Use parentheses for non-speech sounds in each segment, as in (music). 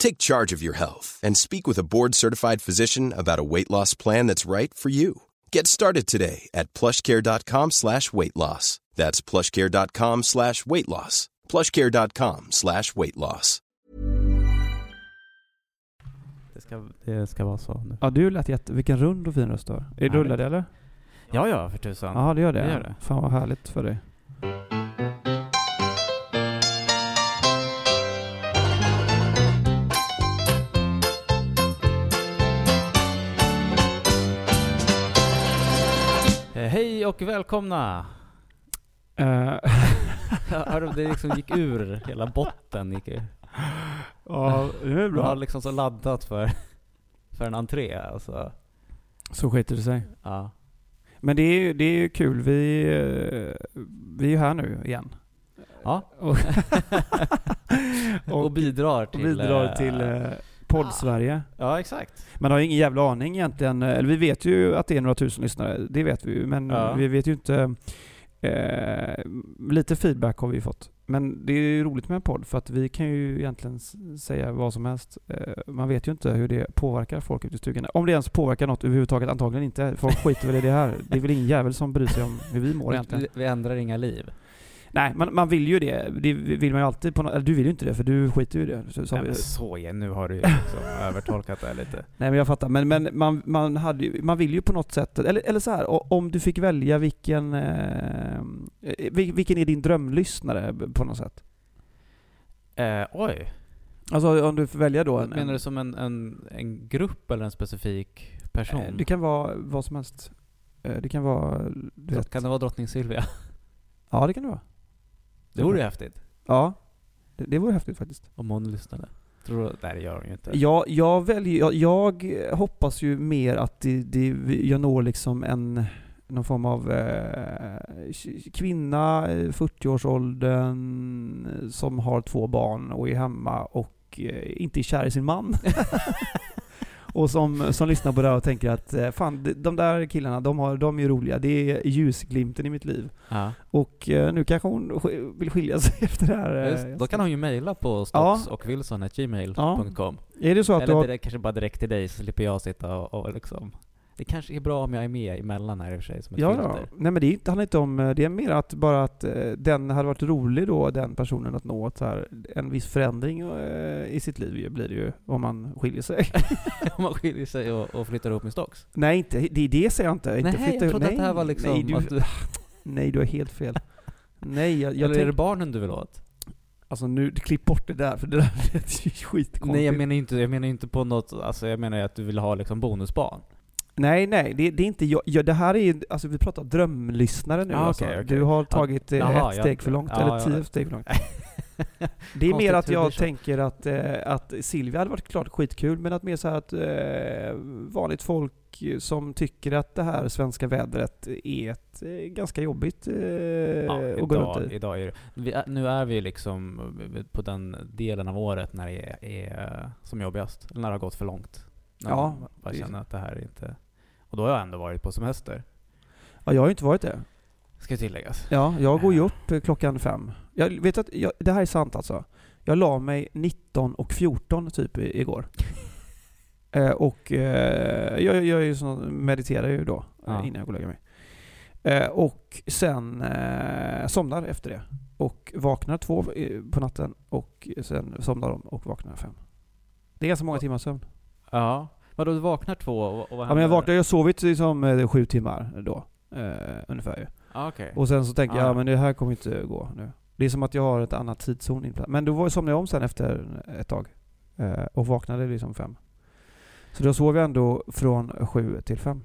Take charge of your health and speak with a board-certified physician about a weight loss plan that's right for you. Get started today at plushcare.com slash weight loss. That's plushcare.com slash weight loss. plushcare.com slash weight loss. Det ska, det ska vara så nu. Ja, du lät jätte... Vilken rund och fin röst du har. Det eller? Ja, ja, för tusan. Ja, det gör det. Det gör det. Fan vad härligt för dig. Och välkomna! Eh, (laughs) Hör det liksom gick ur, hela botten gick ur. ja, det är Du har bra. liksom så laddat för, för en entré alltså. Så skiter det sig. Ja. Men det är ju det är kul. Vi, eh, vi är ju här nu igen. Ja. Och, (laughs) Och, bidrar till... bidrar eh, till eh, podd-Sverige. Ja, exakt. Man har ju ingen jävla aning egentligen. Eller vi vet ju att det är några tusen lyssnare. Det vet vi ju. Men Ja. vi vet ju inte... Eh, lite feedback har vi fått. Men det är ju roligt med en podd för att vi kan ju egentligen säga vad som helst. Eh, man vet ju inte hur det påverkar folk ute i stugorna. Om det ens påverkar något överhuvudtaget, antagligen inte. Folk skiter väl i det här. Det är väl ingen jävel som bryr sig om hur vi mår egentligen. Vi ändrar inga liv. Nej, man, man vill ju det. Det vill man ju alltid på Eller du vill ju inte det för du skiter ju i det. Så, så Nej, men så igen, nu har du ju liksom (laughs) övertolkat det lite. Nej men jag fattar, men, men man, man, hade ju, man vill ju på något sätt, eller, eller så här, om du fick välja vilken, eh, vil- vilken är din drömlyssnare på något sätt? Eh, oj. Alltså om du får välja då en... Menar du som en, en, en grupp eller en specifik person? Eh, Det kan vara vad som helst. Eh, Det kan vara, du vet. Kan det vara drottning Silvia? Ja det kan det vara. Det vore ju häftigt. Ja. Det, det vore häftigt faktiskt. Om hon lyssnade. Tror du? Nej det gör hon ju inte. Jag, jag, väljer, jag, jag hoppas ju mer att det, det, jag når liksom en någon form av eh, kvinna, eh, 40-årsåldern, eh, som har två barn och är hemma och eh, inte är kär i sin man. (laughs) (laughs) och som, som lyssnar på det här och tänker att eh, fan, de- där killarna, de, har, de är roliga. Det är ljusglimten i mitt liv. Ja. Och eh, nu kanske hon vill skilja sig (laughs) efter det här. eh, Just, då kan hon ju mejla på Ja. stocksochwilson.gmail.com Är det så att du Eller har... direkt, kanske bara direkt till dig så slipper jag sitta och, och liksom Det kanske är bra om jag är med emellan här i och för sig som ett Ja, ja. filter. Nej men det är inte- handlar inte om, eh, det är mer att bara att eh, den hade varit rolig då, den personen att nå att så här, en viss förändring eh, i sitt liv blir det ju om man skiljer sig. (laughs) om man skiljer sig och, och flyttar ihop med Stocks. nej, inte, det, det säger jag inte. inte Nej, jag trodde att det här var liksom Nej, du, att du, (laughs) nej, du har helt fel. Nej, jag, jag Eller är det tänk, barnen du vill åt? Alltså nu, klipp bort det där för det där (laughs) lät ju skitkonstigt. Nej jag menar inte, jag menar inte på något, alltså jag menar att du vill ha liksom bonusbarn. Nej, nej, det, det är inte jag. jag. Det här är ju- alltså vi pratar drömlyssnare nu Ah, alltså. okej, okej. Du har tagit eh, Jaha, ett steg för långt, ja, eller ja. tio steg för långt. (laughs) Det är mer att jag tänker att, eh, att Silvia hade varit klart skitkul, men att mer så att eh, vanligt folk som tycker att det här svenska vädret är ett eh, ganska jobbigt eh, Ja, att gå idag, runt i. idag är det, vi nu är vi liksom på den delen av året när det är, är som jobbigast. När det har gått för långt. När Ja, man bara känner att det här är inte... Och då har jag ändå varit på semester. Ja, jag har ju inte varit det. Ska tilläggas. Ja, jag går ju upp eh, klockan fem. Jag vet att, jag, det här är sant alltså. Jag la mig 19 och 14 typ igår. (laughs) eh, och eh, jag, jag är ju sån, mediterar ju då eh, Ja. innan jag går och lägger mig. Eh, och sen eh, somnar efter det. Och vaknar två eh, på natten och sen somnar de och vaknar fem. Det är ganska många timmar sömn. Ja. Vadå, du vaknar två och, och vad Ja, men jag vaknar, jag har sovit liksom eh, sju timmar då. Eh, ungefär ju. Ah, okej. Och sen så tänker jag, Ah, ja men det här kommer inte gå nu. Det är som att jag har ett annat tidszon inplan- Men då var- somnade jag om sen efter ett tag. Eh, och vaknade liksom fem. Så då sov jag ändå från sju till fem.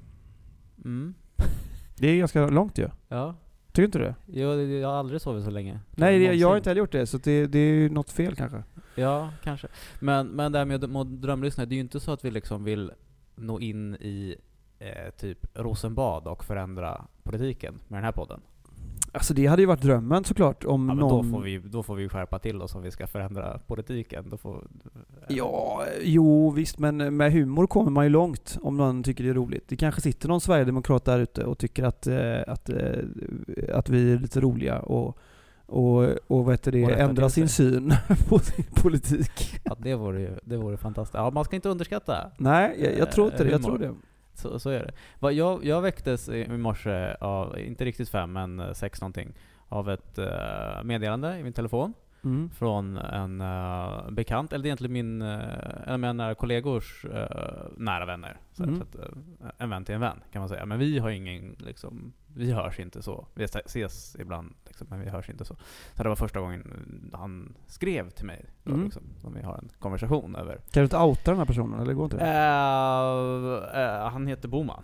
Mm. (laughs) Det är ganska långt ju. Ja. Tycker inte du det? Jo, det- jag har aldrig sovit så länge. Nej, det, jag har Någonsin. inte heller gjort det. Så det, det är ju något fel kanske. Ja, kanske. Men, men det här med att drömlyssna, det är ju inte så att vi liksom vill nå in i eh, typ Rosenbad och förändra politiken med den här podden. Alltså det hade ju varit drömmen såklart om Ja, men någon... då, får vi, då får vi skärpa till oss om vi ska förändra politiken. Då får, Ja, jo visst, men med humor kommer man ju långt om någon tycker det är roligt. Det kanske sitter någon sverigedemokrat där ute och tycker att, eh, att, eh, att vi är lite roliga och, och, och heter det, Och ändra sin syn (laughs) på sin politik. Ja, det vore ju det vore fantastiskt. Ja, man ska inte underskatta. Nej, jag, jag tror inte det. Jag humor. tror det. Så, så är det. Jag, jag väcktes i morse av, inte riktigt fem, men eh, sex någonting, av ett eh, meddelande i min telefon Mm. från en eh, bekant, eller det är egentligen min, uh, en av mina kollegors eh, nära vänner. Så, Mm. så att, en vän till en vän kan man säga. Men vi har ingen, liksom, vi hörs inte så. Vi ses ibland, liksom, men vi hörs inte så. Så det var första gången han skrev till mig, då, Mm. liksom, som vi har en konversation över. Kan du inte outa den här personen, eller går inte det? Han heter Boman.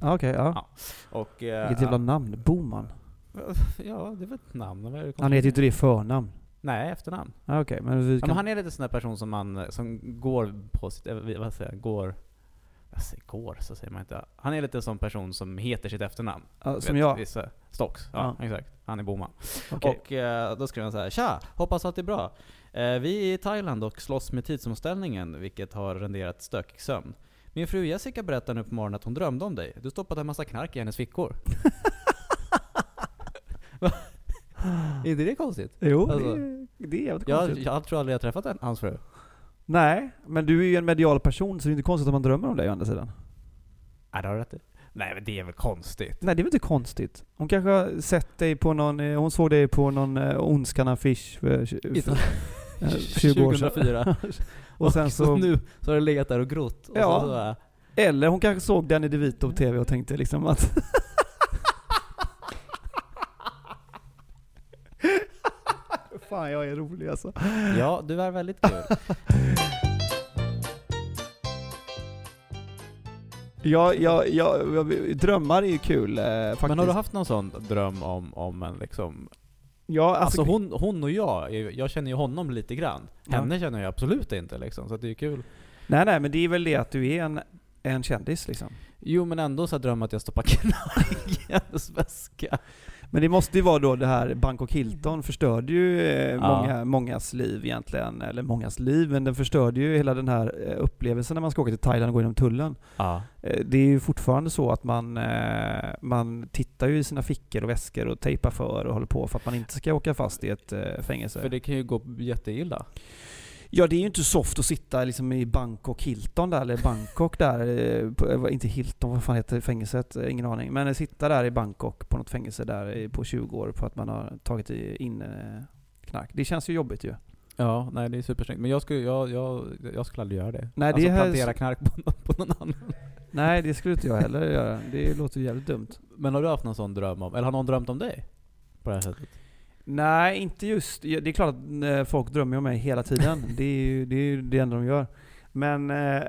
Ah, Okej, ja. Ja. Och, Vilket jävla namn. Boman. Ja, det väl ett namn. Han heter ju inte det i förnamn. Nej, efternamn. Ah, Okej, men vi Ja, kan... men han är lite sån där person som man, som går på sitt, eh, vad säger jag, går, säger går, så säger man inte. Han är lite en sån person som heter sitt efternamn. ja, som Vet, jag. Vissa, Stocks, ja, exakt. Han är Boman. Okej. Och eh, då skrev han så här, Tja! Hoppas allt är bra. Eh, vi är i Thailand och slåss med tidsomställningen, vilket har renderat stökig sömn. Min fru Jessica berättar nu på morgonen att hon drömde om dig. Du stoppade en massa knark i hennes fickor. (laughs) (laughs) Är inte det konstigt? Jo, Alltså, det, det är jävligt Jag, konstigt. jag tror aldrig jag träffat en, hans fru. Nej, men du är ju en medial person så det är inte konstigt att man drömmer om dig å andra sidan. Nej, det har du rätt i. Nej men det är väl konstigt? Nej, det är väl inte konstigt. Hon kanske har sett dig på någon, eh, hon såg dig på någon eh, Ondskan-affisch för, för, för eh, 20 år sedan. 2004. (laughs) Och sen så, (laughs) nu så har det legat där och grott. Och Ja. så, så, äh, eller hon kanske såg Danny DeVito på TV och tänkte liksom att (laughs) Fan jag är rolig alltså. ja, du är väldigt kul. (laughs) Ja, ja, ja, drömmar är ju kul eh, faktiskt. Men har du haft någon sån dröm om, om en liksom... Ja, Alltså, alltså, hon, hon och jag, ju- jag känner ju honom lite grann. Ja. Henne känner jag absolut inte liksom, så det är kul. Nej nej, men det är väl det att du är en, en kändis liksom. Jo men ändå så här dröm att jag stoppar knark i hennes väska. Men det måste ju vara då det här Bangkok Hilton förstörde ju eh, Ja. många, mångas liv egentligen. Eller mångas liv, men den förstörde ju hela den här eh, upplevelsen när man ska åka till Thailand och gå genom tullen. Ja. Eh, Det är ju fortfarande så att man, man tittar ju i sina fickor och väskor och tejpar för och håller på för att man inte ska åka fast i ett fängelse. För det kan ju gå jätteilla. Ja, det är ju inte soft att sitta liksom i Bangkok Hilton där, eller Bangkok där, eh, eh, inte Hilton, vad fan heter fängelset? Eh, Ingen aning. Men sitta där i Bangkok på något fängelse där på 20 år på att man har tagit in knark. Det känns ju jobbigt ju. Ja, nej det är supersnyggt. Men jag skulle, jag, jag, jag skulle aldrig göra det. Nej, alltså det här- plantera knark på, någon- på någon annan. Nej, det skulle inte jag heller göra. Det låter ju jävligt dumt. Men har du haft någon sån dröm om, eller har någon drömt om dig? På det här sättet? Nej, inte just. Det är klart att eh, folk drömmer om mig hela tiden. (laughs) Det är ju det, är ju det enda de gör. Men eh,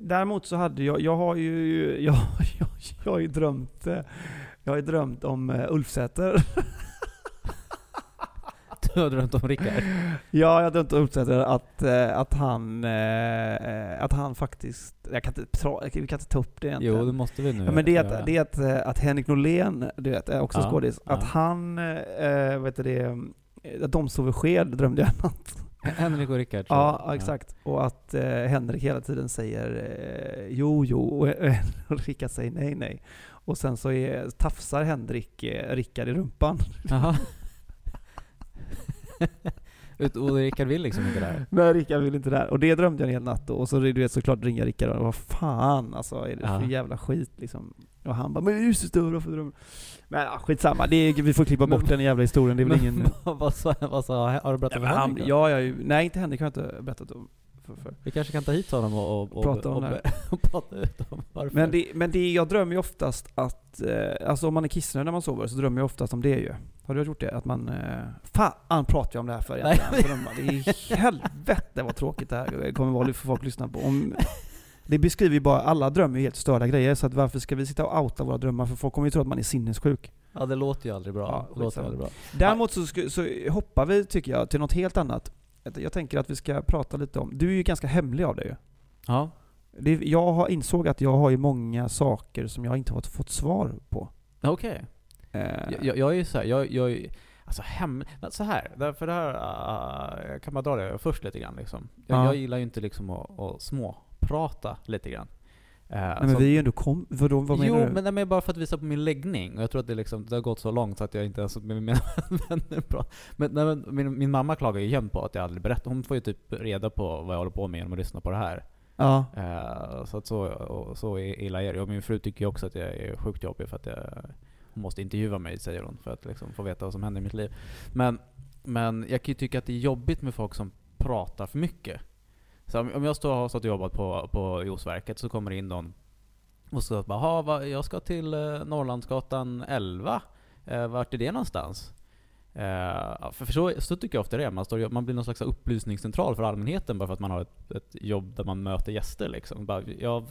däremot så hade jag, jag har ju, jag, (laughs) jag, jag har ju drömt, eh, jag har drömt om eh, Ulfsäter. (laughs) (laughs) Du har drömt om Rickard? Ja, jag har drömt om att, eh, att han, eh, att han faktiskt, jag kan inte, vi kan inte ta upp det egentligen. Jo, det måste vi nu Ja, men det är, att, det är att, eh, att Henrik Norlén, du vet, är också Ja, skådis, ja. att han, eh, vet du det, att de sover sked drömde jag natt. Henrik och Rickard Ja, jag. exakt. Och att eh, Henrik hela tiden säger eh, jo, jo, och, (laughs) och Rickard säger nej, nej. Och sen så är, tafsar Henrik eh, Rickard i rumpan. (laughs) (laughs) Och Rickard vill liksom inte det här. Men Rickard vill inte det här. Och det drömde jag en hel natt då. Och så du vet såklart ringa Rickard och vad fan alltså, är det för Ja. jävla skit liksom? Och han bara 'Men det är så stora för drömmar' Men ja, skitsamma, det är, vi får klippa bort Men- den jävla historien, det är väl ingen... (laughs) vad, sa, vad sa, har du berättat Ja, för Henrik? ja, jag, nej inte Henrik har jag inte berättat om. För, för. Vi kanske kan ta hit honom och, och, och, Prata om och, det. (laughs) och prata ut om varför. Men, det, men det, jag drömmer ju oftast att, eh, alltså om man är kissnödig när man sover så drömmer jag oftast om det ju. Har du gjort det? Att man, eh, fan pratar jag om det här för egentligen? Det är helvete vad tråkigt det här kommer vara för folk att lyssna på. Om, det beskriver ju bara, alla drömmer ju helt störda grejer, så att varför ska vi sitta och outa våra drömmar? För folk kommer ju tro att man är sinnessjuk. Ja det låter ju aldrig bra. Ja, låter skitsamma. aldrig bra. Däremot så, så hoppar vi, tycker jag, till något helt annat. Jag tänker att vi ska prata lite om, du är ju ganska hemlig av dig ju. Ja. Det, jag har insåg att jag har ju många saker som jag inte har fått svar på. Okej. Eh, Jag, jag, jag är ju såhär, jag, jag är Alltså hem... Så här, därför det här, uh, jag kan bara dra det först lite grann liksom. Jag, Ja. jag gillar ju inte liksom att, att småprata lite grann. Eh, nej, men vi är ju ändå kom... Vadå, vad jo, menar du? men det är bara för att visa på min läggning. Och jag tror att det, liksom, det har gått så långt så att jag inte ens vänner pratar. (laughs) Men, nej, men min, min mamma klagar ju jämt på att jag aldrig berättar. Hon får ju typ reda på vad jag håller på med genom att lyssna på det här. Ja. Eh, så att så, så illa är det. Och min fru tycker ju också att jag är sjukt jobbig för att jag, hon måste intervjua mig, säger hon, för att liksom få veta vad som händer i mitt liv. Men, men jag kan ju tycka att det är jobbigt med folk som pratar för mycket. Så om om jag står, har stått och jobbat på, på Josverket så kommer det in någon och så bara "Ha, va, jag ska till eh, Norrlandsgatan 11. Eh, vart är det någonstans? Eh, ja, för, för så, så tycker jag ofta det är. Man, står, man blir någon slags upplysningscentral för allmänheten bara för att man har ett, ett jobb där man möter gäster liksom. Bara, ja,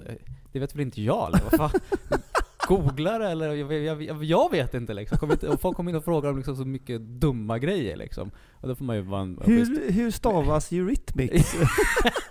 det vet väl inte jag eller vad fan? (laughs) Googlar eller? Jag, jag, jag, jag vet inte liksom. Kommer inte, och folk kommer in och frågar om liksom så mycket dumma grejer liksom. Och då får man ju vara en Hur, hur stavas Eurythmics? (laughs)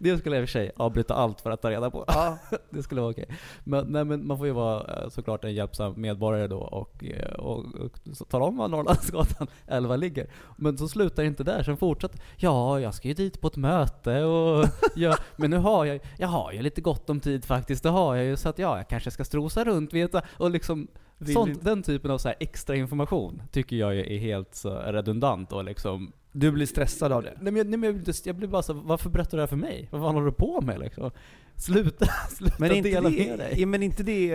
(laughs) Det skulle jag i och för sig avbryta allt för att ta reda på. ja. (laughs) det skulle vara okej. Men, nej, men man får ju vara eh, såklart en hjälpsam medborgare då och, eh, och, och tala om var Norrlandsgatan (laughs) 11 ligger. Men så slutar det inte där, sen fortsätter Ja, jag ska ju dit på ett möte och ja, Men nu har jag, jag har ju lite gott om tid faktiskt, det har jag ju. Så att ja, jag kanske ska strosa runt vet du, och liksom sånt, Den typen av så extra information tycker jag är helt redundant och liksom Du blir stressad av det? Nej men, jag- nej, men jag, blir, jag blir bara så varför berättar du det här för mig? Vad fan håller du på med liksom? Sluta, (laughs) sluta Men inte dela det, med dig. men inte det,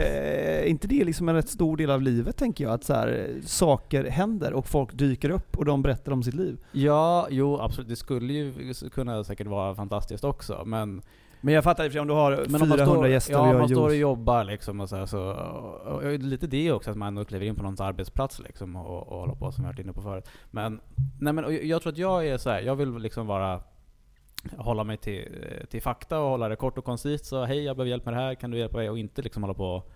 eh, inte det liksom en rätt stor del av livet tänker jag? Att så här, saker händer och folk dyker upp och de berättar om sitt liv. Ja, jo absolut. Det skulle ju kunna säkert vara fantastiskt också, men... Men jag fattar i om du har Men om 400 man står, gäster ja, och man gör står och jobbar liksom och så, här, så och, och, lite det också, att man kliver in på någons arbetsplats liksom och, och håller på som vi varit inne på förut. Men, nej men jag jag tror att jag är så här, jag vill liksom vara hålla mig till, till fakta och hålla det kort och koncist. Så hej, jag behöver hjälp med det här, kan du hjälpa mig? Och inte liksom hålla på och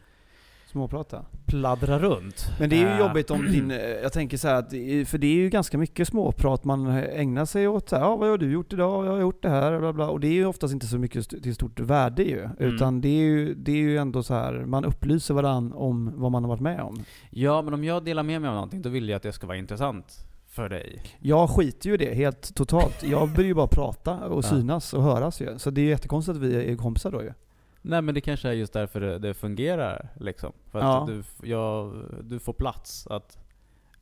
Småprata. pladdra runt. Men det är ju Eh, jobbigt om din, eh, jag tänker så att, för det är ju ganska mycket småprat man ägnar sig åt. Så här, ja, vad har du gjort idag? Jag har gjort det här, bla bla. Och det är ju oftast inte så mycket till stort värde ju. Mm. Utan det är ju, det är ju ändå så här, man upplyser varandra om vad man har varit med om. Ja, men om jag delar med mig av någonting, då vill jag att det ska vara intressant för dig. Jag skiter ju i det helt totalt. Jag börjar ju bara prata och synas och höras ju. Så det är ju jättekonstigt att vi är kompisar då ju. Nej men det kanske är just därför det, det fungerar liksom. För att Ja. du, ja, du får plats att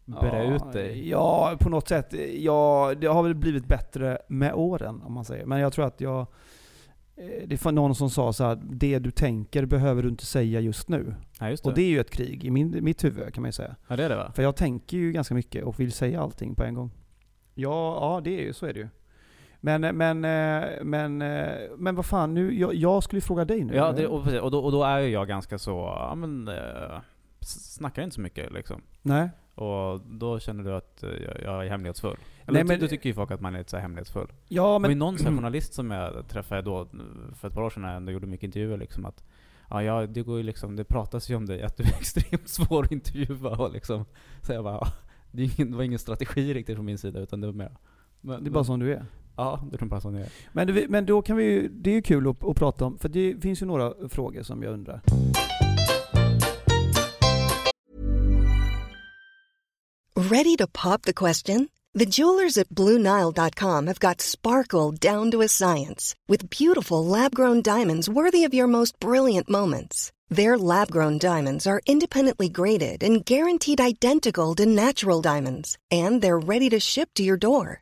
bre ja, ut dig. Ja, på något sätt. Ja, det har väl blivit bättre med åren om man säger. Men jag tror att jag... eh, Det var någon som sa så här, det du tänker behöver du inte säga just nu. Ja, just det. Och det är ju ett krig i min, mitt huvud kan man ju säga. ja, det är det va? För jag tänker ju ganska mycket och vill säga allting på en gång. Ja, ja det är ju, så är det ju. Men, men, eh, men, eh, men vad fan nu, jag, jag skulle ju fråga dig nu. Ja, det, och, och, då, och då är jag ganska så, ja men, eh, snackar inte så mycket liksom. Nej. Och då känner du att eh, jag, är hemlighetsfull? Eller Nej, men- men, då tycker ju folk att man är lite så hemlighetsfull. Ja, Men, men... någon journalist som jag träffade då för ett par år sedan när jag ändå gjorde mycket intervjuer liksom att Ja, ja, det går ju liksom, det pratas ju om dig att du är (laughs) extremt svår att intervjua och liksom Så jag bara, ja, det, var ingen strategi riktigt från min sida utan det var mer men, Det är bara som du är. Ja, det bara som det är. Men, det- men då kan vi ju, det är ju kul att, att prata om, för det finns ju några frågor som jag undrar. Ready to pop the question? The jewelers at BlueNile.com have got sparkle down to a science with beautiful lab grown diamonds worthy of your most brilliant moments. Their lab grown diamonds are independently graded and guaranteed identical to natural diamonds, and they're ready to ship to your door.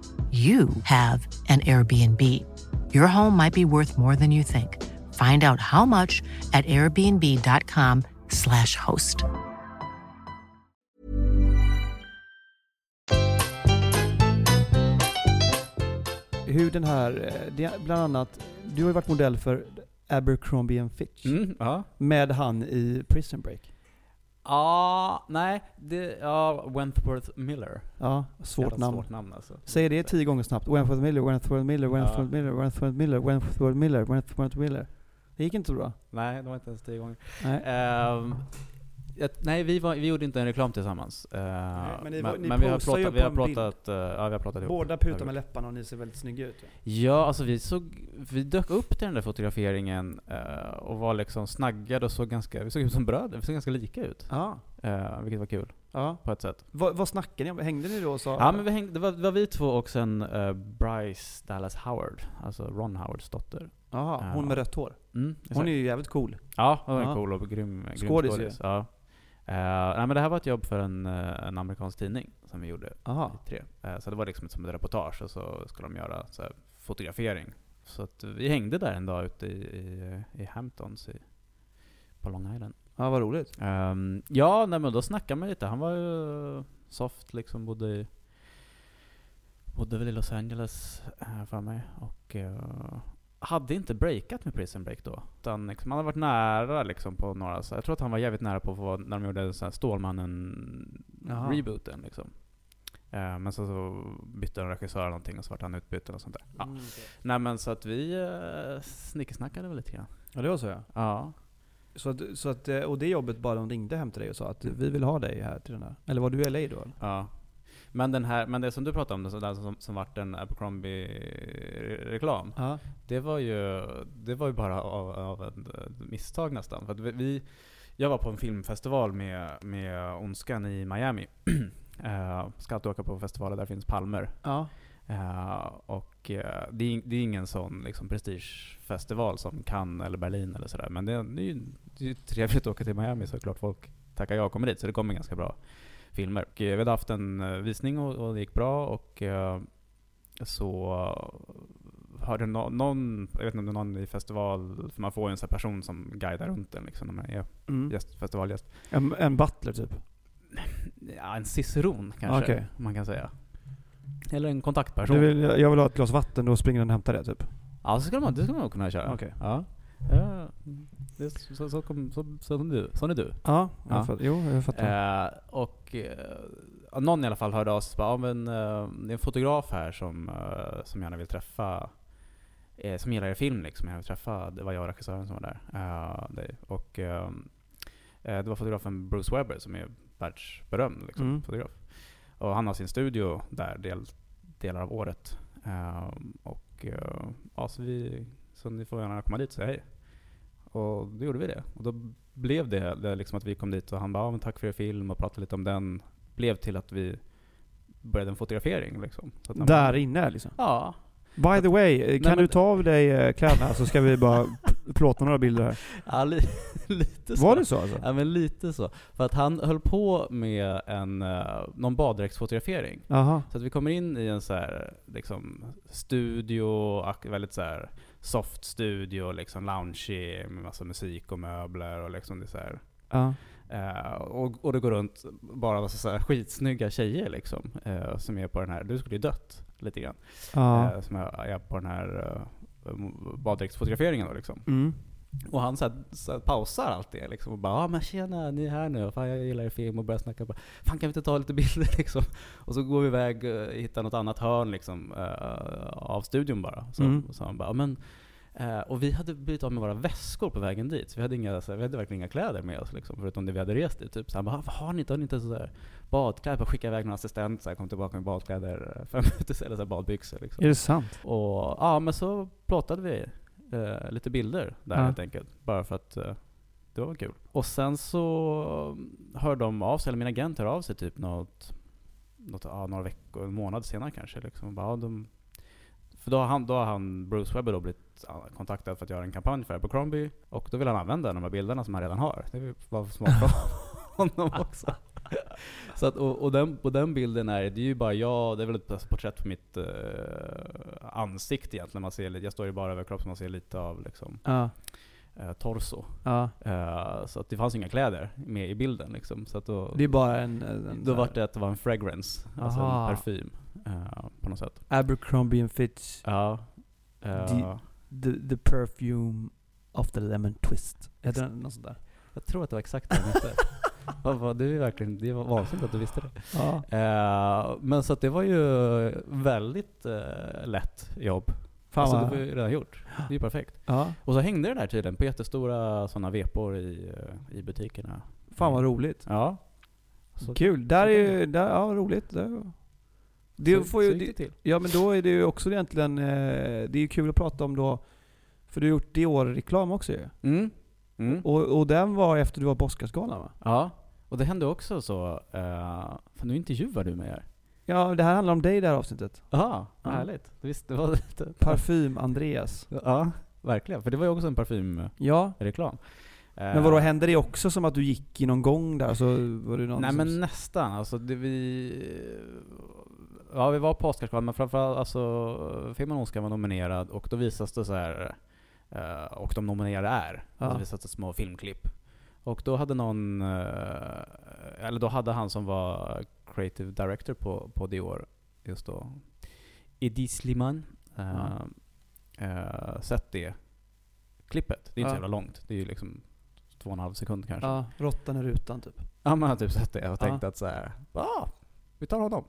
you have an Airbnb. Your home might be worth more than you think. Find out how much at airbnb.com/slash host. Hur den här, eh, bland annat, du har ju varit modell för Abercrombie and Fitch. Mm, ja. Med han i Prison Break. Ja, nej. Det, ja, Wentworth Miller. Ja, svårt Jävla namn. Svårt namn alltså. Säg det tio gånger snabbt. Wentworth Miller, Wentworth Miller, Wentworth Miller, Wentworth Miller, Wentworth Miller, Wentworth Miller. Det gick inte så bra. Nej, det var inte ens tio gånger. Nej. Jag- nej, vi, var, vi gjorde inte en reklam tillsammans. Uh, men ni var- ni men vi har pratat, på vi har pratat, eh, ja, vi har pratat ihop. Båda putar med läpparna och ni ser väldigt snygga ut. Ja, alltså vi såg, vi dök upp till den där fotograferingen eh, och var liksom snaggade och såg ganska, vi såg ut som bröder, vi såg ganska lika ut. Ja. Vilket var kul, ja. på ett sätt. Vad, vad snackade ni om? Hängde ni då och sa? Ja men vi hängde, det var, det var vi två och sen eh, Bryce Dallas Howard, alltså Ron Howards dotter. Jaha, hon med rött hår. Mm, Hon är ju jävligt cool. Ja, hon var Ja. cool och grym, grym skådis. Ja. Eh, nej men det här var ett jobb för en, eh, en amerikansk tidning som vi gjorde. Aha. i Tre. Eh, så det var liksom ett, som ett reportage och så skulle de göra så här, fotografering. Så att vi hängde där en dag ute i, i, i Hamptons i, på Long Island. Ja, vad roligt. Ehm, ja, nej men då snackade man lite. Han var ju soft liksom, bodde i Bodde väl i Los Angeles för mig och eh, hade inte breakat med Prison Break då. Utan liksom, han hade varit nära liksom på några, så jag tror att han var jävligt nära på få, när de gjorde så här Stålmannen Jaha. rebooten liksom. Eh, men så, så bytte de regissör eller någonting och så vart han utbytt och sånt där. Ja. Mm, okej. Nej men så att vi uh, snickesnackade väl lite grann. Ja, det var så ja. Ja. Så att, så att, eh, och det jobbet bara de ringde hem till dig och sa att vi vill ha dig här till den här. Eller var du i LA då? eller? Ja. Men, den här, men det som du pratade om, där som, som vart en Abercrombie-reklam. Ja. Det var ju, det var ju bara av, av ett misstag nästan. För vi- vi, jag var på en filmfestival med, med Ondskan i Miami. uh, (clears throat) ska alltid åka på festivaler där det finns palmer. Ja. Eh, och eh, det, är, det är ingen sån liksom, prestigefestival som Cannes eller Berlin eller sådär. Men det, är- det är ju det är trevligt att åka till Miami så klart folk tackar ja och kommer dit. Så det kommer ganska bra filmer. Och, eh, vi hade haft en eh, visning och, och det gick bra och eh, så hörde no, någon, jag vet inte om det är någon i festival, för man får ju en sån person som guidar runt en liksom när man är Mm. gäst, festivalgäst. En, en butler typ? Ja, en ciceron kanske, Okej. man kan säga. Eller en kontaktperson. Du vill, jag vill ha ett glas vatten, då springer den och hämtar det typ? Ja, så skulle man, det skulle man kunna köra. Okej. Ja. Det, är så, så, kom, så, så, du, sån är du. Ja, jag Ja. fatt, jo jag fattar. Eh, och eh, någon i alla fall hörde av sig och men, eh, det är en fotograf här som, eh, som gärna vill träffa, eh, som gillar er film liksom. Jag vill träffa, det var jag och regissören som var där. Eh, dig. och eh, eh, det var fotografen Bruce Webber som är världsberömd liksom, Mm. fotograf. Och han har sin studio där del, delar av året. Och ja, så, vi, så ni får gärna komma dit och säga hej. Och då gjorde vi det. Och då blev det, det liksom att vi kom dit och han bara, ja, men tack för er film och pratade lite om den. Blev till att vi började en fotografering liksom. Där man, inne liksom? Ja. By the way, eh, kan men- du ta av dig eh, kläderna så ska vi bara (laughs) plåta några bilder här. ja li, (laughs) lite så. Var det så alltså? Ja men lite så. För att han höll på med en, uh, någon baddräktsfotografering. Så att vi kommer in i en så här, liksom, studio, väldigt så här soft studio, liksom loungeig med massa musik och möbler och liksom det så Ja. eh, och, och det går runt bara massa så här skitsnygga tjejer liksom, eh, som är på den här, du skulle ju dött lite grann, Ja. eh, som är, är på den här eh, baddräktsfotograferingen då liksom. Mm. Och han så här, så här, pausar allt det liksom och bara ah, men tjena, ni är här nu, fan jag gillar er film och börjar snacka bara Fan kan vi inte ta lite bilder (laughs) liksom? Och så går vi iväg, uh, hittar något annat hörn liksom uh, av studion bara. Så, Mm. så han bara, ja, men eh, och vi hade blivit av med våra väskor på vägen dit, så vi hade, inga, så här, vi hade verkligen inga kläder med oss liksom, förutom det vi hade rest i. Typ. Så han bara, "Ah, har ni inte, har ni inte så här, badkläder? Bara skicka iväg någon assistent, så här, kom tillbaka med badkläder, eh, fem minuter eller så här, badbyxor liksom. Är det sant? Och ja, men så plåtade vi eh, lite bilder där Ja. helt enkelt. Bara för att eh, det var kul. Och sen så hör de av sig, eller min agent hör av sig typ något, något ja, några veckor, en månad senare kanske. Liksom. Bara, ja, de, för då har, han, då har han, Bruce Webber då blivit kontaktad för att göra en kampanj för Abercrombie. Och då vill han använda de här bilderna som han redan har. Det var smart för honom också. (laughs) Så att, och, och, den, och den bilden är, det är ju bara jag, det är väl ett porträtt på mitt eh, ansikte egentligen. Man ser, lite- jag står ju bara över kroppen, man ser lite av liksom, Ja. eh, torso. Eh, så att det fanns inga kläder med i bilden liksom. Så att då, Det är bara en... en då var det att det var en fragrance, alltså Aha. en parfym på något sätt. Abercrombie and Fitch, Ja. De- the, the perfume of the lemon twist. Heter den något sånt där? jag tror att det var exakt det den hette. (laughs) Du är verkligen, det var vansinnigt att du visste det. Ja. Eh, men så det var ju väldigt eh, lätt jobb. Fan alltså det var ju redan gjort. Det är ju perfekt. ja. Och så hängde det där tydligen på jättestora sådana vepor i, eh, i butikerna. Fan vad roligt. Ja. Så, Kul. Där är ju, där, ja roligt. Det, det så, får ju, det det, till. ja men då är det ju också egentligen, det är ju kul att prata om då, för du har gjort Dior-reklam också ju. Mm. Mm. Och, och den var efter du var på Oscarsgalan va? Ja. Och det hände också så, uh, för nu intervjuar du mig här. Ja, det här handlar om dig det här avsnittet. Jaha, Ja. härligt. Visst, det var. (laughs) Parfym-Andreas. Ja, verkligen. För det var ju också en parfymreklam. Ja, Eh, men vadå, hände det också som att du gick i någon gång där? Så var det någon Nej men nästan. Alltså det vi... Ja vi var på Oscarsgalan men framförallt alltså filmen Oscar var nominerad och då visas det så här eh, och de nominerade är. Ja. Och så visas det små filmklipp. Och då hade någon, eh, eller då hade han som var creative director på, på Dior just då, Edi Sliman, eh, eh, sett det klippet. Det är inte Ja. så jävla långt. Det är ju liksom två och en halv sekund kanske. Ja, råttan i rutan typ. Ja man har typ sett det och tänkt att så här, ah, vi tar honom.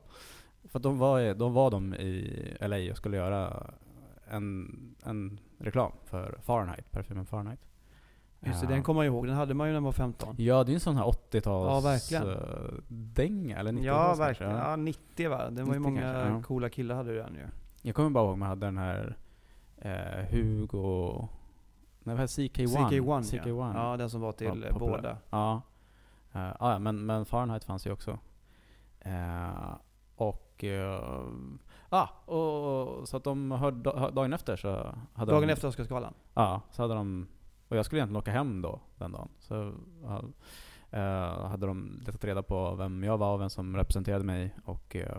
För de var, de var de i LA och skulle göra en, en reklam för Fahrenheit, parfymen Fahrenheit. Just det, Ja. den kommer jag ihåg. Den hade man ju när man var 15. Ja, det är en sån här 80-tals Ja, eh, dänga, eller 90 Ja, verkligen. Ja, 90 va? Det var ju 90 många kanske, coola killar hade den ju. Jag kommer bara ihåg man hade den här eh, Hugo... Nej, vad heter CK1? CK1, CK1. ja. ja. den som var till var eh, båda. Ja. Eh, ja, men, men Fahrenheit fanns ju också. Eh, och... eh, Ja, och, så att de hörde, dagen efter så hade Dagen de, efter Oscarsgalan. Ja, så hade de... Och jag skulle egentligen åka hem då, den dagen. Så eh, hade de letat reda på vem jag var och vem som representerade mig. Och eh,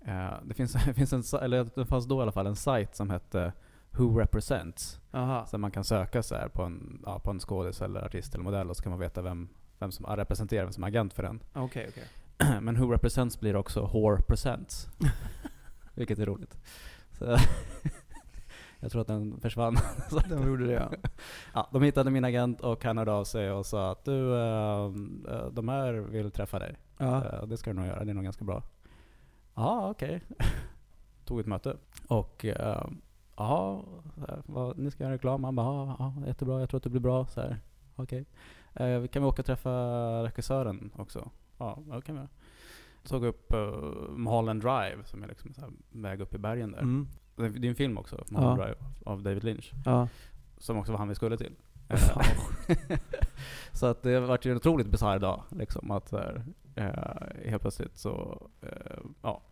eh, det, finns, (laughs) det, finns en, eller det fanns då i alla fall en sajt som hette Who Represents. Aha. Så man kan söka så här på en, ja, på en skådis eller artist eller modell och så kan man veta vem, vem som representerar, vem som är agent för den. Okej, okej. (clears throat) Men Who Represents blir också Whore Presents. (laughs) Vilket är roligt. Så (laughs) jag tror att den försvann. (laughs) Så att- De gjorde det ja. (laughs) ja, de hittade min agent och han hörde av sig och sa att du, eh, eh, de här vill träffa dig. ja. Eh, det ska du nog göra, det är nog ganska bra. Ja, okej. Tog ett möte. Och eh, här, vad- ni ska göra reklam? Han bara, ja, ja, jättebra, jag tror att det blir bra. Så här, okej. Eh, kan vi åka och träffa regissören också? Ja, det kan vi göra. Såg upp uh, Mulholland Drive som är liksom så väg upp i bergen där. Mm. Det är en film också, Mulholland Ja. Drive, av David Lynch. Ja. Som också var han vi skulle till. (laughs) (laughs) Så att det vart ju en otroligt bisarr dag. Liksom, att så här, eh, helt plötsligt så eh, ja,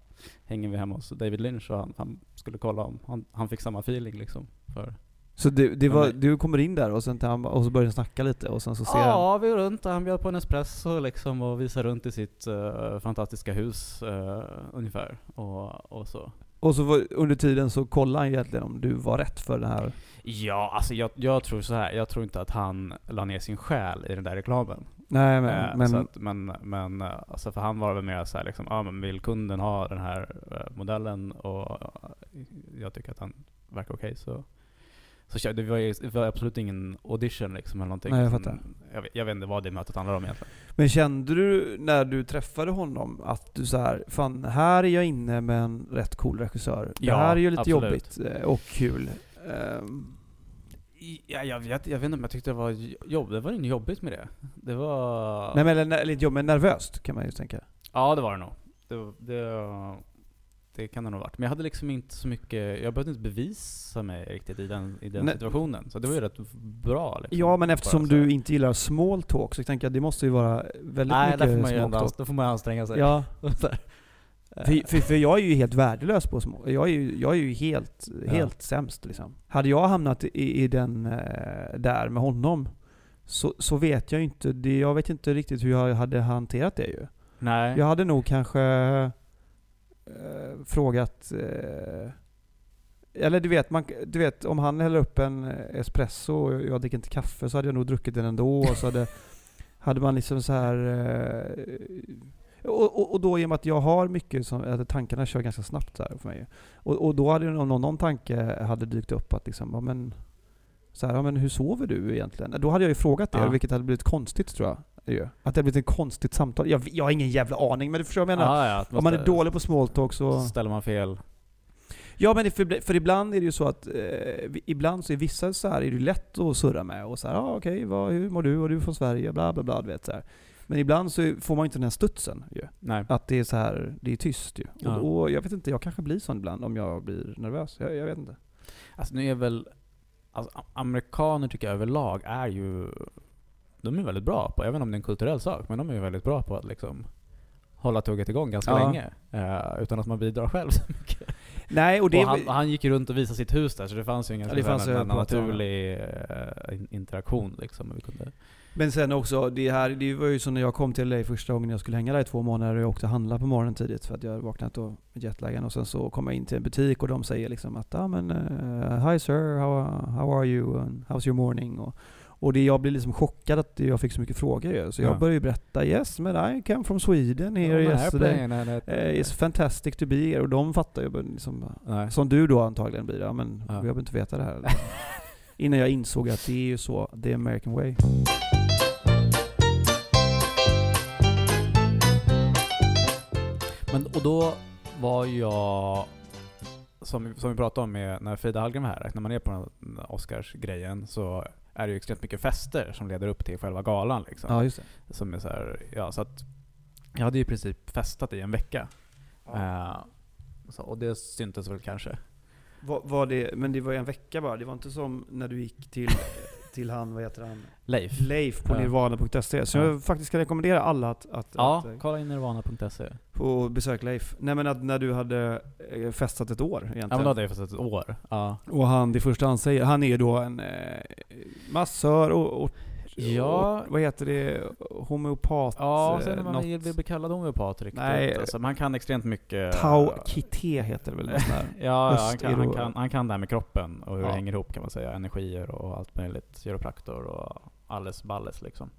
hänger vi hemma hos David Lynch och han, han skulle kolla om han, han fick samma feeling liksom. För, Så det, det var, Men- du kommer in där och, sen, han, och så börjar han snacka lite och sen så ser han... ja, vi var runt och han bjöd på en espresso liksom och visade runt i sitt eh, fantastiska hus eh, ungefär. Och, och så. Och så var, under tiden så kollade han egentligen om du var rätt för den här... Ja, alltså jag, jag tror så här. jag tror inte att han la ner sin själ i den där reklamen. Nej Eh, men... men så att, men, men eh, alltså för han var väl mer så här liksom, ja men vill kunden ha den här eh, modellen och eh, jag tycker att han verkar okej så så det var, ju- det var absolut ingen audition liksom eller någonting. Nej, jag fattar. Jag vet, jag vet inte vad det mötet handlar om egentligen. Men kände du när du träffade honom att du så här, fan här är jag inne med en rätt cool regissör. Det Ja, här är ju lite absolut. jobbigt eh, och kul. Ehm, Ja, jag, vet, jag vet inte om jag tyckte det var jobb. Det var inget jobbigt med det. Det var... Nej men, eller, eller men nervöst kan man ju tänka. Ja, det var det nog. Det, det, det kan det nog ha varit. Men jag hade liksom inte så mycket, jag behövde inte bevisa mig riktigt i den, i den Nej. situationen. Så det var ju rätt bra liksom. Ja men eftersom Bara du inte gillar small talk så tänker jag att det måste ju vara väldigt Nej, mycket ju small talk. då får man anstränga sig. Ja, (laughs) för, för, för jag är ju helt värdelös på små. Jag är ju, jag är ju helt, Ja. helt sämst liksom. Hade jag hamnat i, i den eh, där med honom så, så vet jag ju inte, det, jag vet inte riktigt hur jag hade hanterat det ju. Nej. Jag hade nog kanske eh, frågat eh, eller du vet, man, du vet, om han häller upp en espresso och jag dricker inte kaffe så hade jag nog druckit den ändå. Och så hade, (laughs) hade man liksom så här... Eh, och, och, och då i och med att jag har mycket, som, att tankarna kör ganska snabbt så här för mig. Och, och då hade någon, någon tanke hade dykt upp att liksom, ja men... Så här, ja men hur sover du egentligen? Då hade jag ju frågat det, Ja. vilket hade blivit konstigt tror jag. Ju. Att det hade blivit ett konstigt samtal. Jag, jag har ingen jävla aning, men du förstår vad jag menar? Ja, ja, att Om man är måste- dålig på small talk så... ställer man fel. Ja men för, för ibland är det ju så att, eh, ibland så är vissa så här är det lätt att surra med och så här, ja ah, okej, vad, hur mår du? Och du är från Sverige? Bla bla bla, du vet så här. Men ibland så får man inte den här studsen ju. Nej. Att det är så här, det är tyst ju. Ja. Och, och jag vet inte, jag kanske blir sån ibland om jag blir nervös. Jag, jag vet inte. Alltså nu är väl, alltså, amerikaner tycker jag överlag är ju, de är väldigt bra på, även om det är en kulturell sak, men de är väldigt bra på att liksom hålla tugget igång ganska Ja. länge. eh, utan att man bidrar själv så mycket. Nej, och Och det... han, han gick ju runt och visade sitt hus där, så det fanns ju ingen Ja, där- ju en att- naturlig in- interaktion liksom. Vi kunde, Men sen också, det här, det var ju så när jag kom till LA första gången jag skulle hänga där i två månader och jag åkte och handla på morgonen tidigt för att jag hade vaknat med jetlagen och sen så kom jag in till en butik och de säger liksom att ah, men uh, Hi sir, how, how are you? And how's your morning? Och, och det, jag blev liksom chockad att jag fick så mycket frågor ju. Så jag Ja. började ju berätta Yes, men I came from Sweden here Ja, yesterday. Uh, it's fantastic to be here. Och de fattar ju liksom, Nej. som du då antagligen blir, ja men Ja. jag behöver inte veta det här. (laughs) Innan jag insåg att det är ju så, the American way. Men, och då var jag, som, som vi pratade om med, när Frida Hallgren var här, när man är på Oscars-grejen så är det ju extremt mycket fester som leder upp till själva galan liksom. Ja, just det. Som är så här, ja så att jag hade ju i princip festat i en vecka. Eh, så, och det syntes väl kanske. Var, var det, men det var ju en vecka bara, det var inte som när du gick till, (laughs) till han, vad heter han? Leif. Leif på Ja. nirvana.se. Så Ja. jag faktiskt ska rekommendera alla att, att, Ja, att eh, kolla in nirvana.se. få besök Leif. Nej men att när du hade eh, festat ett år egentligen. Ja men då hade jag festat ett år. Ja. Och han, det första han säger, han är ju då en eh, massör och, och, Ja. och vad heter det, homeopat? Ja, eh, sen om man något- vill bli kallad homeopat riktigt. Nej. Alltså, man kan extremt mycket... Tau Kite heter det väl? (laughs) Ja, ja han, kan, han, kan, han kan det här med kroppen och hur Ja. det hänger ihop kan man säga. Energier och allt möjligt. Kiropraktor och alles balles liksom.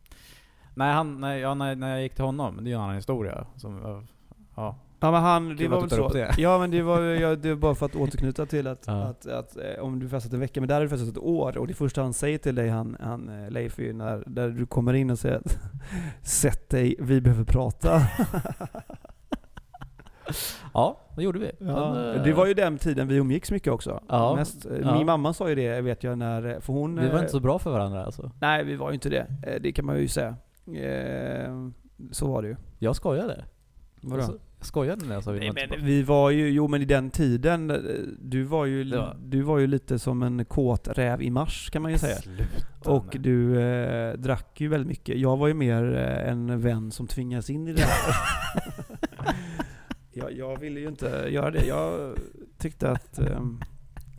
Nej, han, nej, ja, när, när jag gick till honom, det är ju en annan historia. Som, ja. Ja men han, det Kul var att väl du tar så. upp det. Ja men det var, ja, det var bara för att återknyta till att, Ja. att, att eh, om du festat en vecka, men där har du festat ett år och det första han säger till dig, han, han eh, Leif, är ju när, där du kommer in och säger att (laughs) Sätt dig, vi behöver prata. (laughs) ja, det gjorde vi. Men, eh, det var ju den tiden vi umgicks mycket också. Ja. Mest, eh, Ja. Min mamma sa ju det, vet jag, när, för hon... Vi var eh, inte så bra för varandra alltså. Nej, vi var ju inte det. Eh, Det kan man ju säga. Eh, Så var det ju. Jag skojade. Vadå? Alltså, skojade sa vi Nej men vi var ju, jo men i den tiden, eh, du var ju, var- du var ju lite som en kåt räv i mars kan man ju säga. Sluta Och nu. du eh, drack ju väldigt mycket. Jag var ju mer eh, en vän som tvingas in i det här. (laughs) jag, jag ville ju inte göra det. Jag tyckte att eh,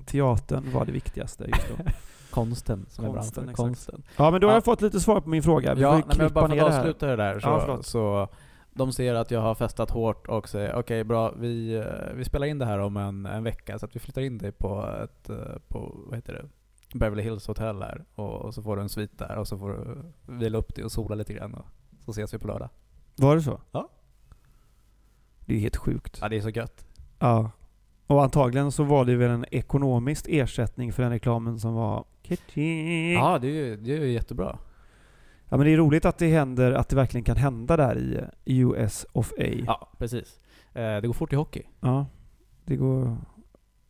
teatern var det viktigaste just då. Konsten som är Konsten, branschen. exakt. Konsten. Ja men då har Ja. jag fått lite svar på min fråga. Vi Ja, får nej, ju men jag klippa bara för att avsluta det där så, Ja, så de ser att jag har festat hårt och säger okej bra, vi, eh, vi spelar in det här om en, en vecka så att vi flyttar in dig på ett, eh, på, vad heter det, Beverly Hills hotell här och, och så får du en svit där och så får du vila upp dig och sola lite grann och så ses vi på lördag. Var det så? Ja. Det är helt sjukt. Ja det är så gött. Ja. Och antagligen så var det väl en ekonomisk ersättning för den reklamen som var. Ja, det är ju, det är ju jättebra. Ja men det är roligt att det händer, att det verkligen kan hända där i US of A. Ja, precis. Eh, det går fort i hockey. Ja, det går,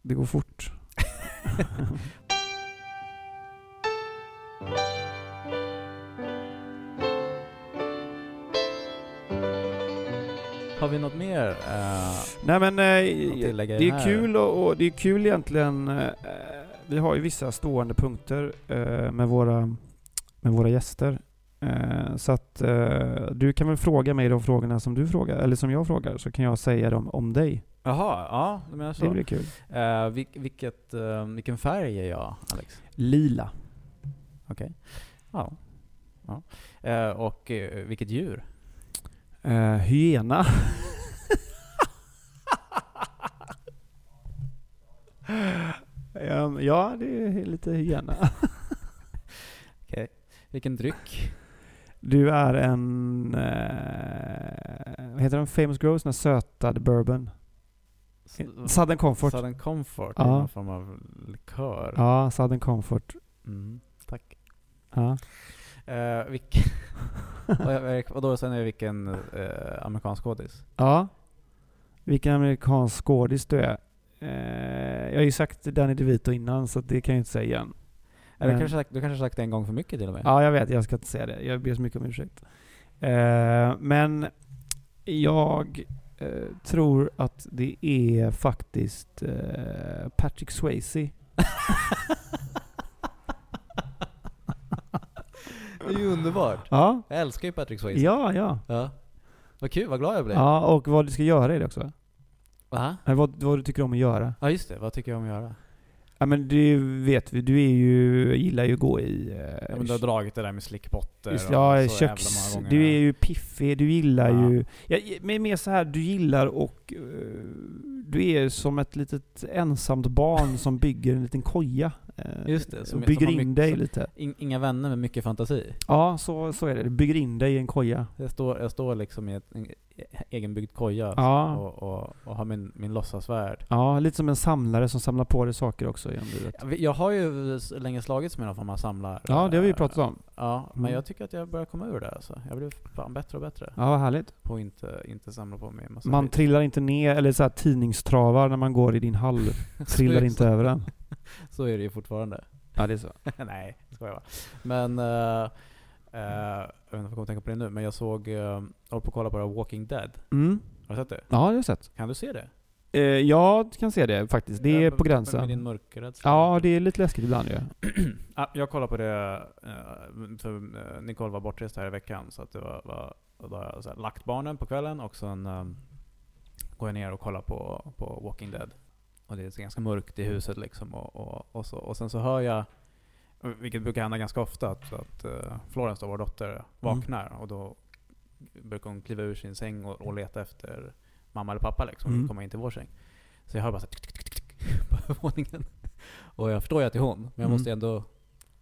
det går fort. (laughs) Har vi något mer? Eh, Nej men eh, det är här? kul och, och det är kul egentligen. Vi har ju vissa stående punkter med, våra, med våra gäster. Eh, så att eh, du kan väl fråga mig de frågorna som du frågar, eller som jag frågar, så kan jag säga dem om dig. Jaha, ja, du menar så. Det blir kul. Eh, vilk, vilket, eh, vilken färg är jag, Alex? Lila. Okej. Ja. ja. Eh, och eh, vilket djur? Hyena. (laughs) Ja, det är lite hyena. (laughs) Vilken dryck? Du är en... Eh, vad heter den? Famous Grows? Den här sötade bourbon. Southern Comfort. Southern Comfort, Ja. någon form av likör. Ja, Southern Comfort. Mm, tack. Ja. Eh, vilken... och, då sen är vilken eh, amerikansk skådis? ja. Vilken amerikansk skådis du är. Eh, jag har ju sagt Danny DeVito innan, så det kan jag inte säga igen. Eller Men- kanske sagt, du kanske sagt det en gång för mycket till och med? Ja, jag vet. Jag ska inte säga det. Jag ber så mycket om ursäkt. Eh, men jag eh, tror att det är faktiskt eh, Patrick Swayze. (laughs) Det är ju underbart. Ja, Jag älskar ju Patrick Swayze. ja, ja. ja. Vad kul, vad glad jag blev. Ja, och vad du ska göra i det också. Va? Vad, vad du tycker om att göra. Ja just det, vad tycker jag om att göra? Ja men du vet vi, du är ju, gillar ju att gå i... Eh, Ja, men du har dragit det där med slickpotter ja, köks... Du är ju piffig, du gillar Ja. ju... Ja, men mer så här, du gillar och... eh, du är som ett litet ensamt barn som (laughs) bygger en liten koja. eh, Just det, som- bygger som in mycket- dig lite. In, inga vänner med mycket fantasi. Ja, så, så är det. Du bygger in dig i en koja. Jag står, jag står liksom i ett, egenbyggd koja Ja. och, och, och har min, min låtsasvärld. Ja, lite som en samlare som samlar på dig saker också genom livet. Jag- har ju länge slagits med någon form av samlare. Ja, det har vi ju pratat om. Ja, men Mm. jag tycker att jag börjar komma ur det alltså. Jag blir fan bättre och bättre Ja, vad härligt. på att inte, inte samla på mig massa Man skit. trillar inte ner, eller så här tidningstravar när man går i din hall. (laughs) Trillar inte över den. (laughs) Så är det ju fortfarande. Ja, det är så. (laughs) Nej, det ska jag vara. Men, eh, eh, jag vet inte om jag kommer tänka på det nu, men jag såg, uh, jag håller på att kolla på Walking Dead. Mm. Har du sett det? Ja, det har jag sett. Kan du se det? Eh, jag kan se det faktiskt. Det är Eh, på Med din gränsen. Ja, det är lite läskigt ibland ju. (clears throat) Ja, jag kollade på det, eh, för eh, Nicole var bortrest här i veckan, så att det var, var då har jag så här, lagt barnen på kvällen och sen um, går jag ner och kollar på, på Walking Dead. Och det är ganska mörkt i huset liksom och, och, och, så. och sen så hör jag, vilket brukar hända ganska ofta, att, att uh, Florence, då, vår dotter, vaknar och då brukar hon kliva ur sin säng och, och leta efter mamma eller pappa liksom, Mm. komma in till vår säng. Så jag hör bara så tick, tick, tick, tick, (laughs) på övervåningen. Och jag förstår ju att det är hon, men jag Mm. måste ändå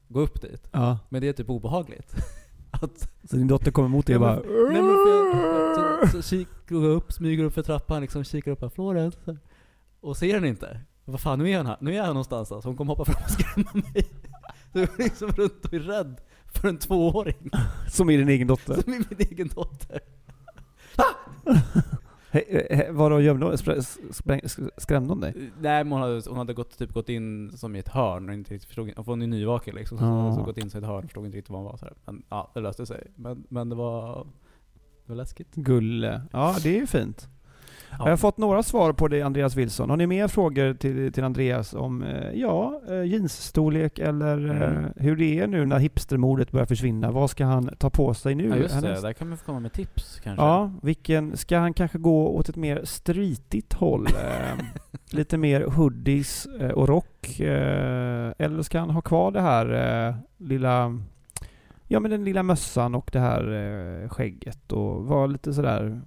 gå upp dit. Ja. Men det är typ obehagligt. (laughs) att, Så din dotter kommer mot dig och bara... nej, men för så, så (laughs) går jag upp, smyger upp för trappan, liksom kikar upp på Florence. Och ser den inte. Vad fan, nu är han här. Nu är han någonstans alltså. Hon kommer hoppa fram och skrämma mig. Jag går liksom runt och är rädd för en tvååring. (laughs) Som är din egen dotter. Som är min egen dotter. (laughs) He, he, vadå, gömde hon? spr- spräng- sk- Skrämde hon dig? Nej men hon hade, hon hade gått, typ gått in som i ett hörn och inte riktigt förstod, för hon är nyvaken liksom. Så hon hade så gått in i ett hörn och förstod inte riktigt vad hon var så här. Men ja, det löste sig. Men, men det var, det var läskigt. Gulle. Ja, det är ju fint. Ja. Jag har fått några svar på det, Andreas Wilson. Har ni mer frågor till, till Andreas om eh, ja, eh, jeansstorlek eller eh, Mm. hur det är nu när hipstermodet börjar försvinna? Vad ska han ta på sig nu? Ja just det, där kan man få komma med tips kanske. Ja, vilken, ska han kanske gå åt ett mer streetigt håll? (laughs) Lite mer hoodies och rock? Eller ska han ha kvar det här lilla, ja men den lilla mössan och det här eh, skägget och vara lite sådär,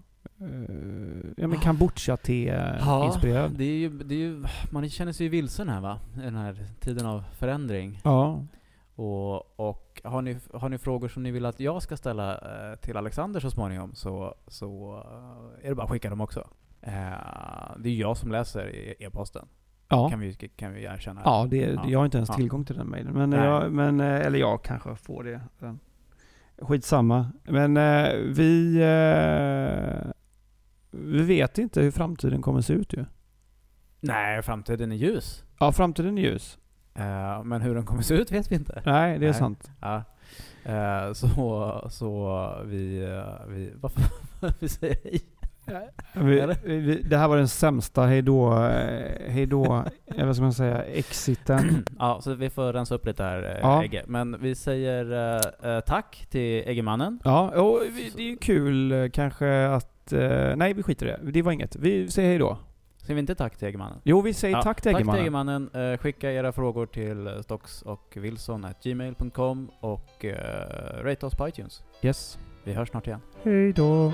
ja men kombucha-te-inspirerad? det är ju, det är ju, man känner sig ju vilsen här va? I den här tiden av förändring. Ja. Och, och har, ni, har ni frågor som ni vill att jag ska ställa eh, till Alexander så småningom så, så eh, är det bara att skicka dem också. Eh, det är jag som läser e- e-posten. Ja. Kan, vi, kan vi erkänna. Ja, det, Ja. jag har inte ens Ja. tillgång till den mejlen. Men, jag, men, eh, eller jag kanske får det. Skitsamma. Men eh, vi, eh, vi vet inte hur framtiden kommer se ut ju. Nej, framtiden är ljus. Ja, framtiden är ljus. Eh, men hur den kommer se ut vet vi inte. Nej, det är Nej. sant. Ja. Eh, så, så vi, eh, vi, varför, (laughs) vi säger hej. Vi, Eller? vi, det här var den sämsta hejdå, hejdå, eh, vad ska man säga, exiten. (clears throat) Ja, så vi får rensa upp lite här, Ja. Egge. Men vi säger tack till Eggemannen. Ja, och det är ju kul kanske att, eh, nej vi skiter i det. Det var inget. Vi säger hejdå. Säger vi inte tack till Eggemannen? Jo, vi säger Ja, tack till Tack till Eggemannen. Eggemannen. Eh, skicka era frågor till eh, stocks och wilson gmail.com och uh, rate oss på iTunes. Yes. Vi hörs snart igen. Hejdå.